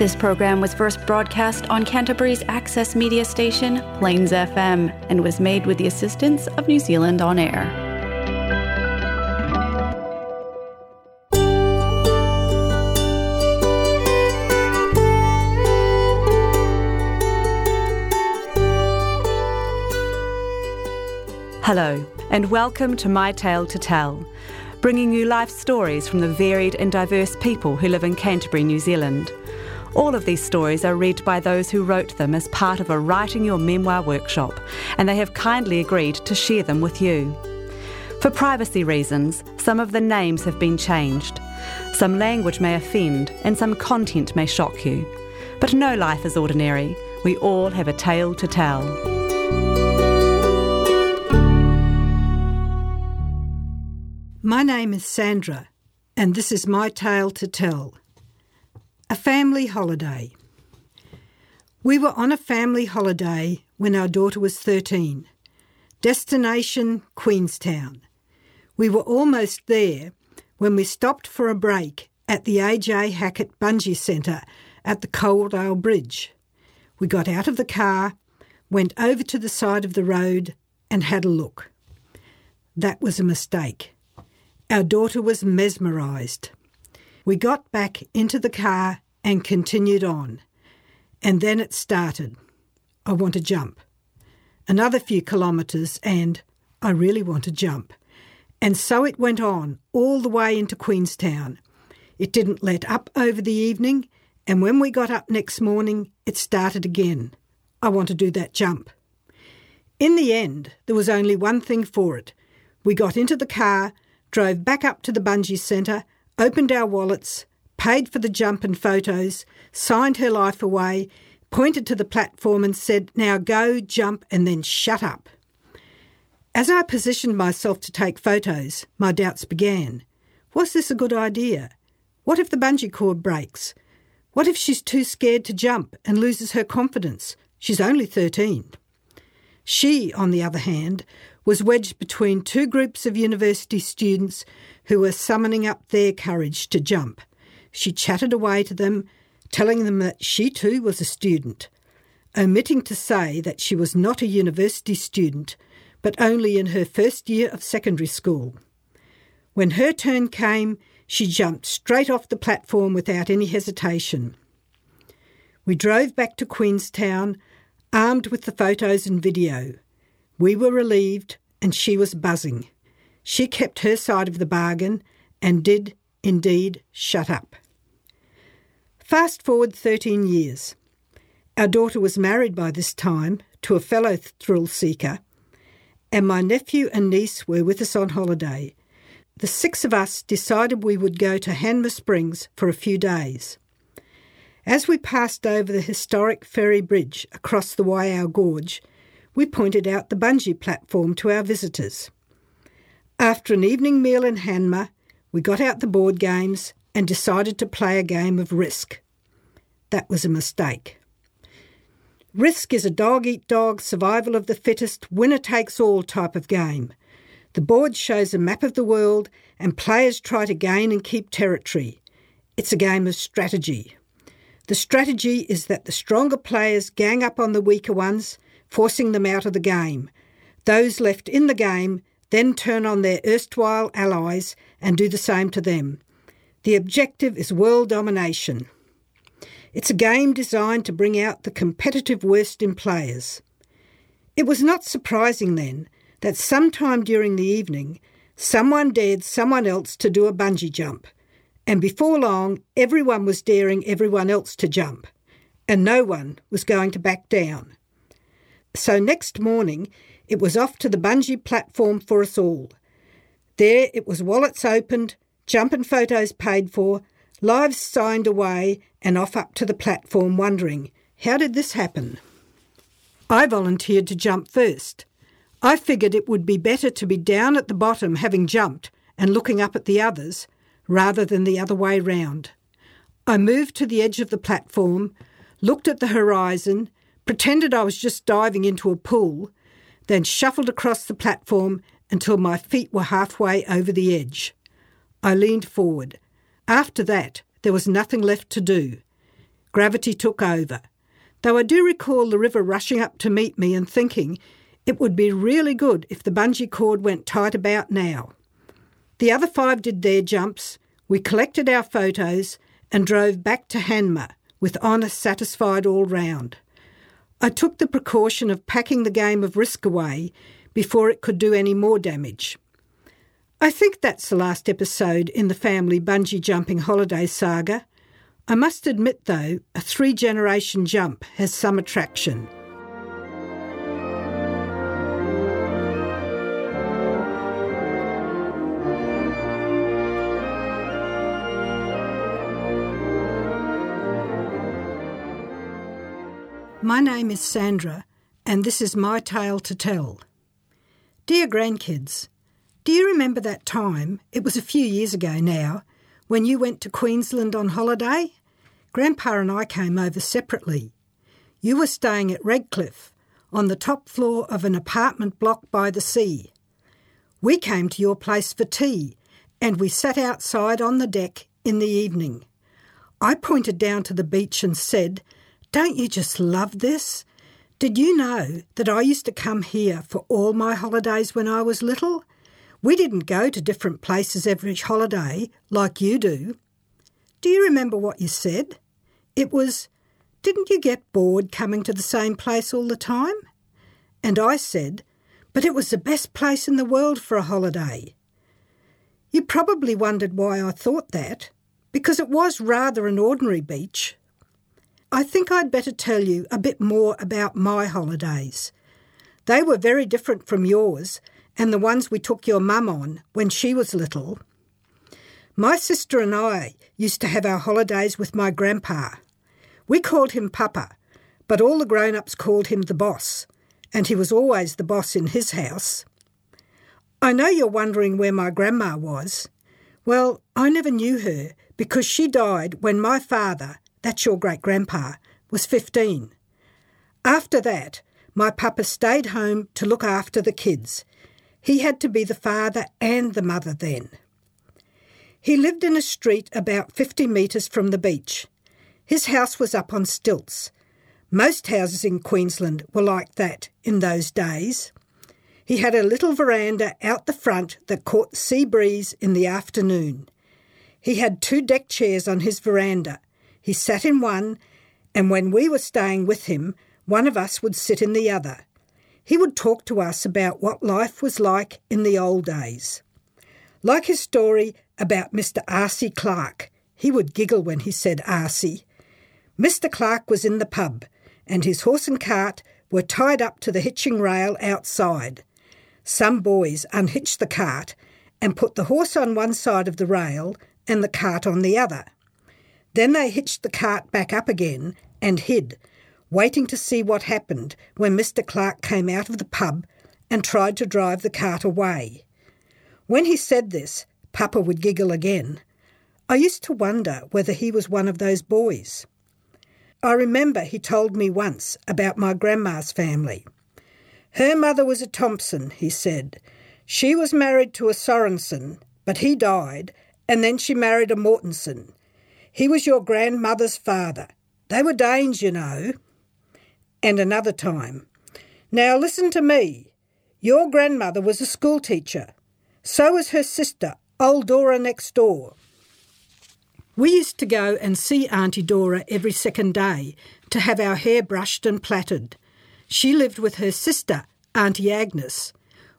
This program was first broadcast on Canterbury's access media station, Plains FM, and was made with the assistance of New Zealand On Air. Hello, and welcome to My Tale to Tell, bringing you life stories from the varied and diverse people who live in Canterbury, New Zealand. All of these stories are read by those who wrote them as part of a Writing Your Memoir workshop, and they have kindly agreed to share them with you. For privacy reasons, some of the names have been changed. Some language may offend, and some content may shock you. But no life is ordinary. We all have a tale to tell. My name is Sandra, and this is my tale to tell. A family holiday. We were on a family holiday when our daughter was 13. Destination Queenstown. We were almost there when we stopped for a break at the AJ Hackett Bungee Centre at the Coaldale Bridge. We got out of the car, went over to the side of the road, and had a look. That was a mistake. Our daughter was mesmerised. We got back into the car and continued on. And then it started. I want to jump. Another few kilometres, and I really want to jump. And so it went on, all the way into Queenstown. It didn't let up over the evening, and when we got up next morning, it started again. I want to do that jump. In the end, there was only one thing for it. We got into the car, drove back up to the bungee centre, opened our wallets, paid for the jump and photos, signed her life away, pointed to the platform and said, Now go, jump, and then shut up. As I positioned myself to take photos, my doubts began. Was this a good idea? What if the bungee cord breaks? What if she's too scared to jump and loses her confidence? She's only 13. She, on the other hand, was wedged between two groups of university students who were summoning up their courage to jump. She chatted away to them, telling them that she too was a student, omitting to say that she was not a university student, but only in her first year of secondary school. When her turn came, she jumped straight off the platform without any hesitation. We drove back to Queenstown, armed with the photos and video. We were relieved, and she was buzzing. She kept her side of the bargain and did indeed shut up. Fast forward 13 years. Our daughter was married by this time to a fellow thrill seeker, and my nephew and niece were with us on holiday. The six of us decided we would go to Hanmer Springs for a few days. As we passed over the historic ferry bridge across the Waiau Gorge, we pointed out the bungee platform to our visitors. After an evening meal in Hanmer, we got out the board games and decided to play a game of Risk. That was a mistake. Risk is a dog eat dog, survival of the fittest, winner takes all type of game. The board shows a map of the world, and players try to gain and keep territory. It's a game of strategy. The strategy is that the stronger players gang up on the weaker ones, forcing them out of the game. Those left in the game then turn on their erstwhile allies and do the same to them. The objective is world domination. It's a game designed to bring out the competitive worst in players. It was not surprising then that sometime during the evening, someone dared someone else to do a bungee jump, and before long, everyone was daring everyone else to jump, and no one was going to back down. So next morning, it was off to the bungee platform for us all. There it was wallets opened, jump and photos paid for, lives signed away, and off up to the platform wondering, how did this happen? I volunteered to jump first. I figured it would be better to be down at the bottom having jumped and looking up at the others rather than the other way round. I moved to the edge of the platform, looked at the horizon, pretended I was just diving into a pool, then shuffled across the platform until my feet were halfway over the edge. I leaned forward. After that, there was nothing left to do. Gravity took over. Though I do recall the river rushing up to meet me and thinking it would be really good if the bungee cord went tight about now. The other five did their jumps, we collected our photos, and drove back to Hanmer with honour satisfied all round. I took the precaution of packing the game of risk away before it could do any more damage. I think that's the last episode in the family bungee jumping holiday saga. I must admit, though, a three generation jump has some attraction. My name is Sandra, and this is my tale to tell. Dear grandkids, do you remember that time, it was a few years ago now, when you went to Queensland on holiday? Grandpa and I came over separately. You were staying at Redcliffe, on the top floor of an apartment block by the sea. We came to your place for tea, and we sat outside on the deck in the evening. I pointed down to the beach and said, Don't you just love this? Did you know that I used to come here for all my holidays when I was little? We didn't go to different places every holiday like you do. Do you remember what you said? It was, Didn't you get bored coming to the same place all the time? And I said, But it was the best place in the world for a holiday. You probably wondered why I thought that, because it was rather an ordinary beach. I think I'd better tell you a bit more about my holidays. They were very different from yours and the ones we took your mum on when she was little. My sister and I used to have our holidays with my grandpa. We called him Papa, but all the grown ups called him the boss, and he was always the boss in his house. I know you're wondering where my grandma was. Well, I never knew her because she died when my father, that's your great grandpa, was 15. After that, my papa stayed home to look after the kids. He had to be the father and the mother then. He lived in a street about 50 metres from the beach. His house was up on stilts. Most houses in Queensland were like that in those days. He had a little veranda out the front that caught sea breeze in the afternoon. He had two deck chairs on his veranda. He sat in one, and when we were staying with him, one of us would sit in the other. He would talk to us about what life was like in the old days. Like his story about Mr. R.C. Clark, he would giggle when he said R.C. Mr. Clark was in the pub, and his horse and cart were tied up to the hitching rail outside. Some boys unhitched the cart and put the horse on one side of the rail and the cart on the other. Then they hitched the cart back up again and hid, waiting to see what happened when Mr. Clark came out of the pub and tried to drive the cart away. When he said this, Papa would giggle again. I used to wonder whether he was one of those boys. I remember he told me once about my grandma's family. Her mother was a Thompson, he said. She was married to a Sorensen, but he died, and then she married a Mortensen. He was your grandmother's father. They were Danes, you know. And another time. Now listen to me. Your grandmother was a schoolteacher. So was her sister, old Dora next door. We used to go and see Auntie Dora every second day to have our hair brushed and plaited. She lived with her sister, Auntie Agnes.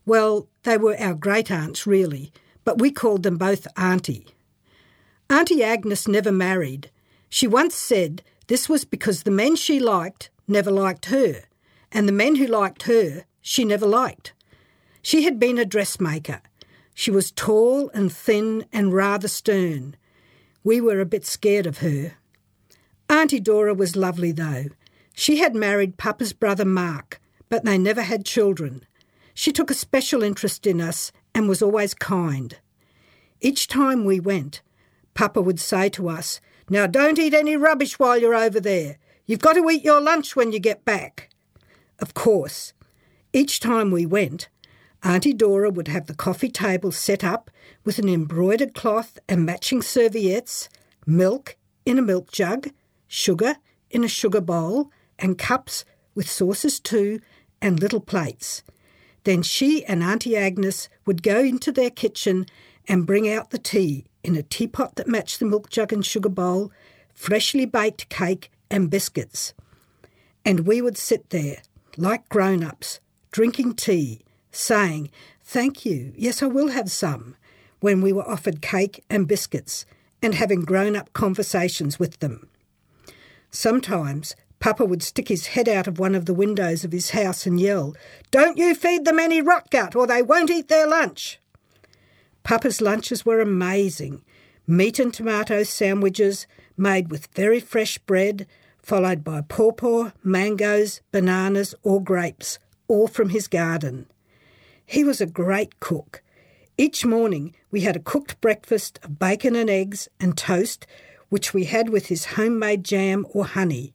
Well, they were our great aunts, really, but we called them both Auntie. Auntie Agnes never married. She once said this was because the men she liked never liked her, and the men who liked her she never liked. She had been a dressmaker. She was tall and thin and rather stern. We were a bit scared of her. Auntie Dora was lovely, though. She had married Papa's brother Mark, but they never had children. She took a special interest in us and was always kind. Each time we went, Papa would say to us, Now don't eat any rubbish while you're over there. You've got to eat your lunch when you get back. Of course, each time we went, Auntie Dora would have the coffee table set up with an embroidered cloth and matching serviettes, milk in a milk jug, sugar, in a sugar bowl and cups with saucers too and little plates. Then she and Auntie Agnes would go into their kitchen and bring out the tea in a teapot that matched the milk jug and sugar bowl, freshly baked cake and biscuits. And we would sit there, like grown ups, drinking tea, saying, Thank you, yes, I will have some, when we were offered cake and biscuits, and having grown up conversations with them. Sometimes Papa would stick his head out of one of the windows of his house and yell, Don't you feed them any rotgut or they won't eat their lunch. Papa's lunches were amazing meat and tomato sandwiches made with very fresh bread, followed by pawpaw, mangoes, bananas, or grapes, all from his garden. He was a great cook. Each morning we had a cooked breakfast of bacon and eggs and toast, which we had with his homemade jam or honey.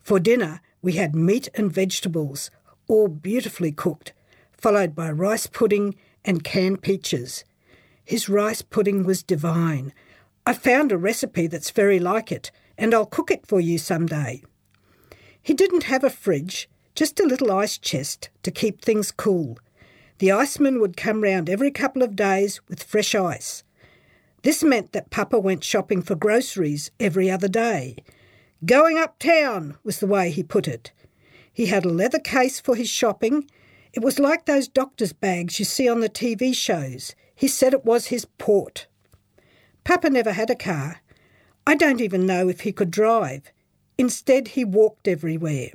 For dinner, we had meat and vegetables, all beautifully cooked, followed by rice pudding and canned peaches. His rice pudding was divine. I found a recipe that's very like it, and I'll cook it for you some day. He didn't have a fridge, just a little ice chest to keep things cool. The iceman would come round every couple of days with fresh ice. This meant that Papa went shopping for groceries every other day, Going uptown was the way he put it. He had a leather case for his shopping. It was like those doctor's bags you see on the TV shows. He said it was his port. Papa never had a car. I don't even know if he could drive. Instead, he walked everywhere.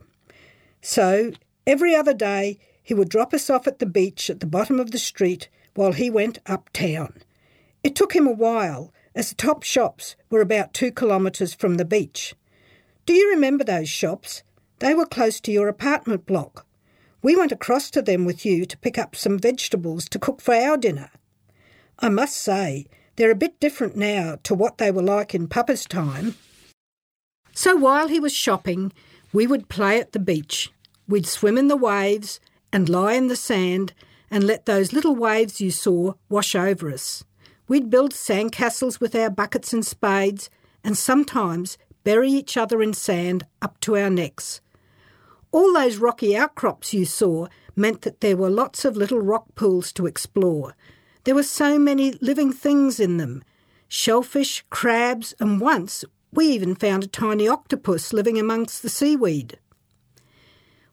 So, every other day, he would drop us off at the beach at the bottom of the street while he went uptown. It took him a while, as the top shops were about two kilometres from the beach. Do you remember those shops? They were close to your apartment block. We went across to them with you to pick up some vegetables to cook for our dinner. I must say, they're a bit different now to what they were like in Papa's time. So while he was shopping, we would play at the beach. We'd swim in the waves and lie in the sand and let those little waves you saw wash over us. We'd build sandcastles with our buckets and spades, and sometimes bury each other in sand up to our necks. All those rocky outcrops you saw meant that there were lots of little rock pools to explore. There were so many living things in them shellfish, crabs, and once we even found a tiny octopus living amongst the seaweed.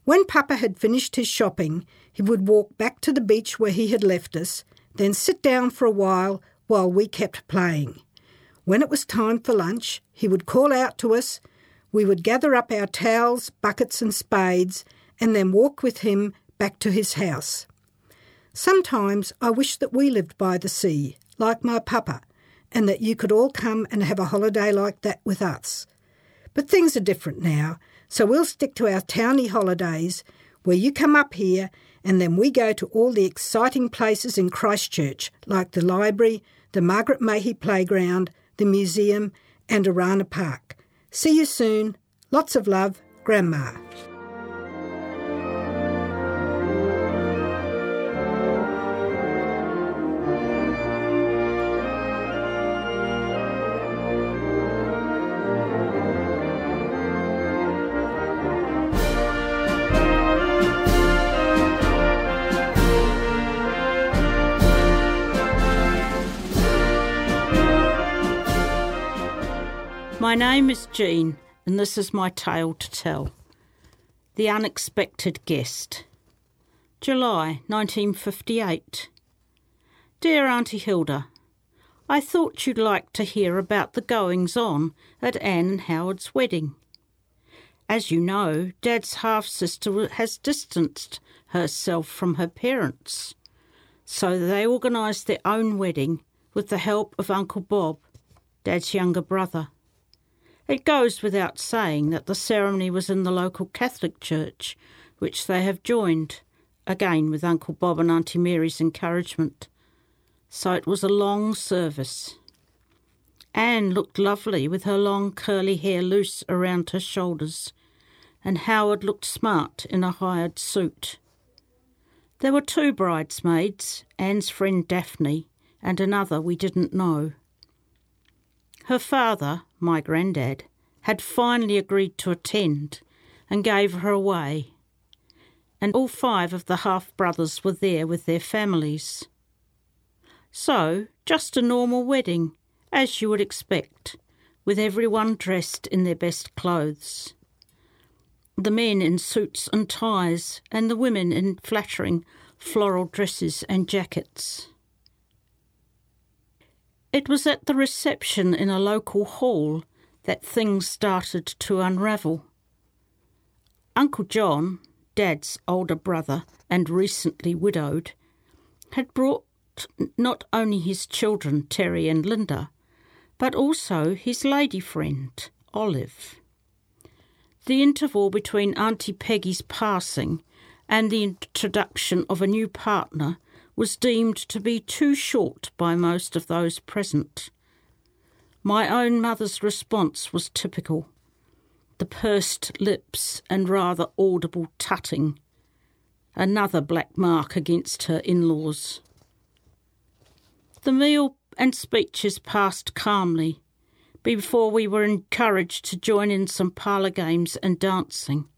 When Papa had finished his shopping, he would walk back to the beach where he had left us, then sit down for a while while we kept playing. When it was time for lunch, he would call out to us. We would gather up our towels, buckets, and spades, and then walk with him back to his house. Sometimes I wish that we lived by the sea, like my papa, and that you could all come and have a holiday like that with us. But things are different now, so we'll stick to our towny holidays, where you come up here and then we go to all the exciting places in Christchurch, like the library, the Margaret Mahy Playground, the museum, and Orana Park. See you soon. Lots of love, Grandma. My name is Jean, and this is my tale to tell. The Unexpected Guest. July 1958. Dear Auntie Hilda, I thought you'd like to hear about the goings on at Anne and Howard's wedding. As you know, Dad's half sister has distanced herself from her parents, so they organised their own wedding with the help of Uncle Bob, Dad's younger brother. It goes without saying that the ceremony was in the local Catholic church, which they have joined, again with Uncle Bob and Auntie Mary's encouragement. So it was a long service. Anne looked lovely with her long curly hair loose around her shoulders, and Howard looked smart in a hired suit. There were two bridesmaids, Anne's friend Daphne, and another we didn't know. Her father, my granddad, had finally agreed to attend and gave her away. And all five of the half brothers were there with their families. So, just a normal wedding, as you would expect, with everyone dressed in their best clothes. The men in suits and ties, and the women in flattering floral dresses and jackets. It was at the reception in a local hall that things started to unravel. Uncle John, Dad's older brother and recently widowed, had brought not only his children, Terry and Linda, but also his lady friend, Olive. The interval between Auntie Peggy's passing and the introduction of a new partner was deemed to be too short by most of those present. My own mother's response was typical the pursed lips and rather audible tutting, another black mark against her in laws. The meal and speeches passed calmly before we were encouraged to join in some parlour games and dancing.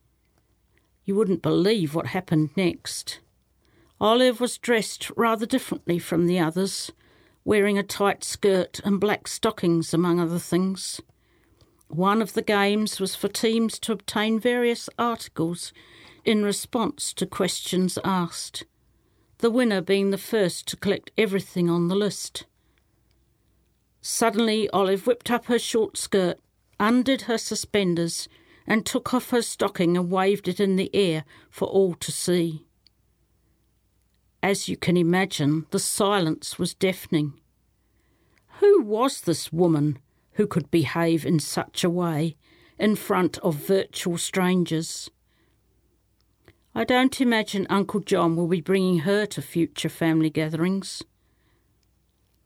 You wouldn't believe what happened next. Olive was dressed rather differently from the others, wearing a tight skirt and black stockings, among other things. One of the games was for teams to obtain various articles in response to questions asked, the winner being the first to collect everything on the list. Suddenly, Olive whipped up her short skirt, undid her suspenders, and took off her stocking and waved it in the air for all to see. As you can imagine, the silence was deafening. Who was this woman who could behave in such a way in front of virtual strangers? I don't imagine Uncle John will be bringing her to future family gatherings.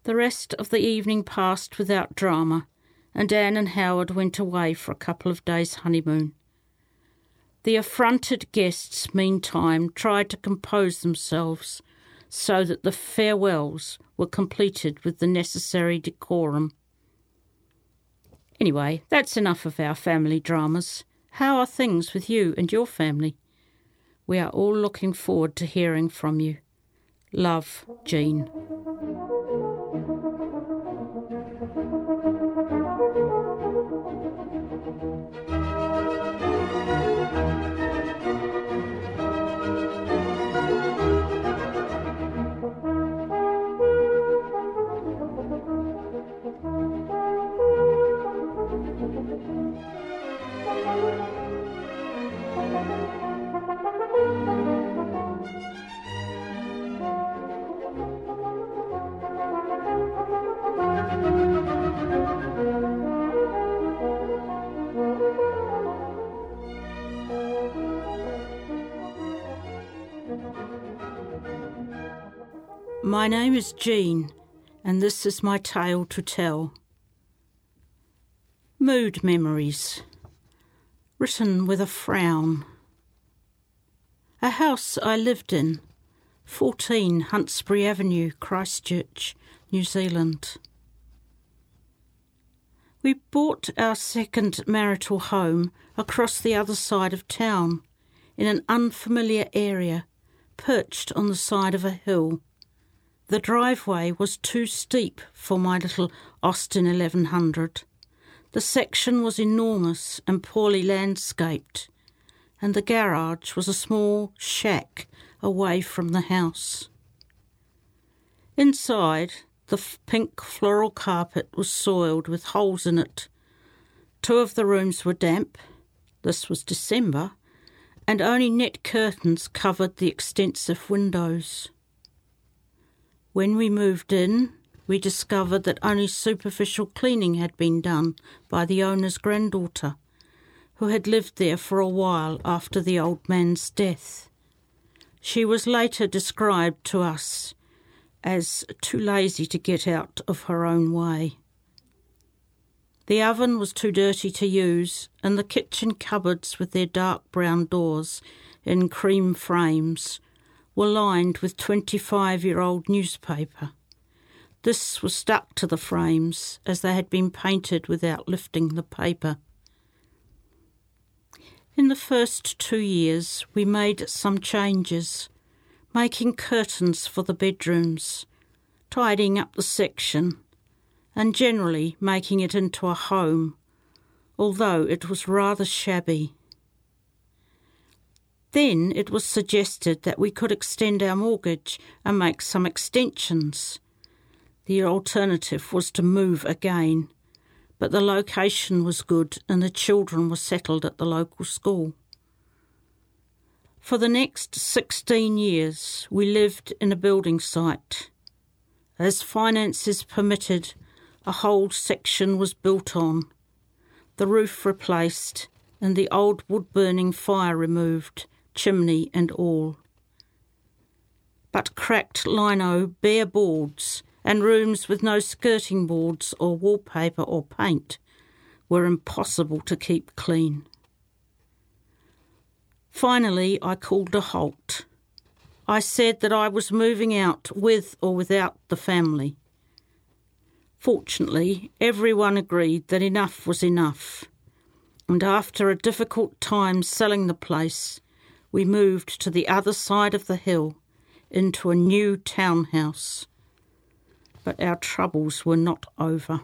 The rest of the evening passed without drama, and Anne and Howard went away for a couple of days' honeymoon. The affronted guests, meantime, tried to compose themselves so that the farewells were completed with the necessary decorum. Anyway, that's enough of our family dramas. How are things with you and your family? We are all looking forward to hearing from you. Love, Jean. My name is Jean, and this is my tale to tell. Mood Memories, written with a frown. A house I lived in, 14 Huntsbury Avenue, Christchurch, New Zealand. We bought our second marital home across the other side of town, in an unfamiliar area, perched on the side of a hill the driveway was too steep for my little Austin 1100. The section was enormous and poorly landscaped, and the garage was a small shack away from the house. Inside, the pink floral carpet was soiled with holes in it. Two of the rooms were damp. This was December, and only net curtains covered the extensive windows. When we moved in, we discovered that only superficial cleaning had been done by the owner's granddaughter, who had lived there for a while after the old man's death. She was later described to us as too lazy to get out of her own way. The oven was too dirty to use, and the kitchen cupboards with their dark brown doors in cream frames were lined with 25 year old newspaper. This was stuck to the frames as they had been painted without lifting the paper. In the first two years, we made some changes, making curtains for the bedrooms, tidying up the section, and generally making it into a home, although it was rather shabby. Then it was suggested that we could extend our mortgage and make some extensions. The alternative was to move again, but the location was good and the children were settled at the local school. For the next 16 years, we lived in a building site. As finances permitted, a whole section was built on, the roof replaced, and the old wood burning fire removed chimney and all. But cracked lino, bare boards, and rooms with no skirting boards or wallpaper or paint were impossible to keep clean. Finally, I called a halt. I said that I was moving out with or without the family. Fortunately, everyone agreed that enough was enough, and after a difficult time selling the place, we moved to the other side of the hill into a new townhouse. But our troubles were not over.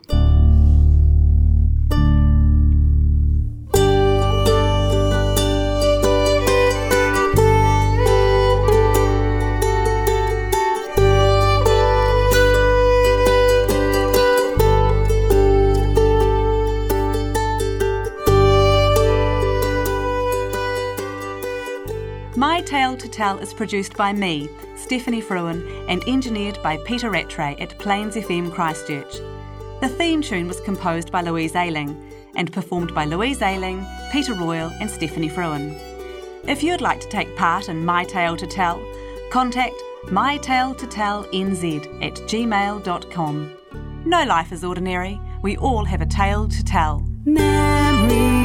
To Tell is produced by me, Stephanie Fruin, and engineered by Peter Rattray at Plains FM Christchurch. The theme tune was composed by Louise Ayling and performed by Louise Ayling, Peter Royal, and Stephanie Fruin. If you'd like to take part in My Tale to Tell, contact mytale2tellnz at gmail.com. No life is ordinary, we all have a tale to tell. Memories.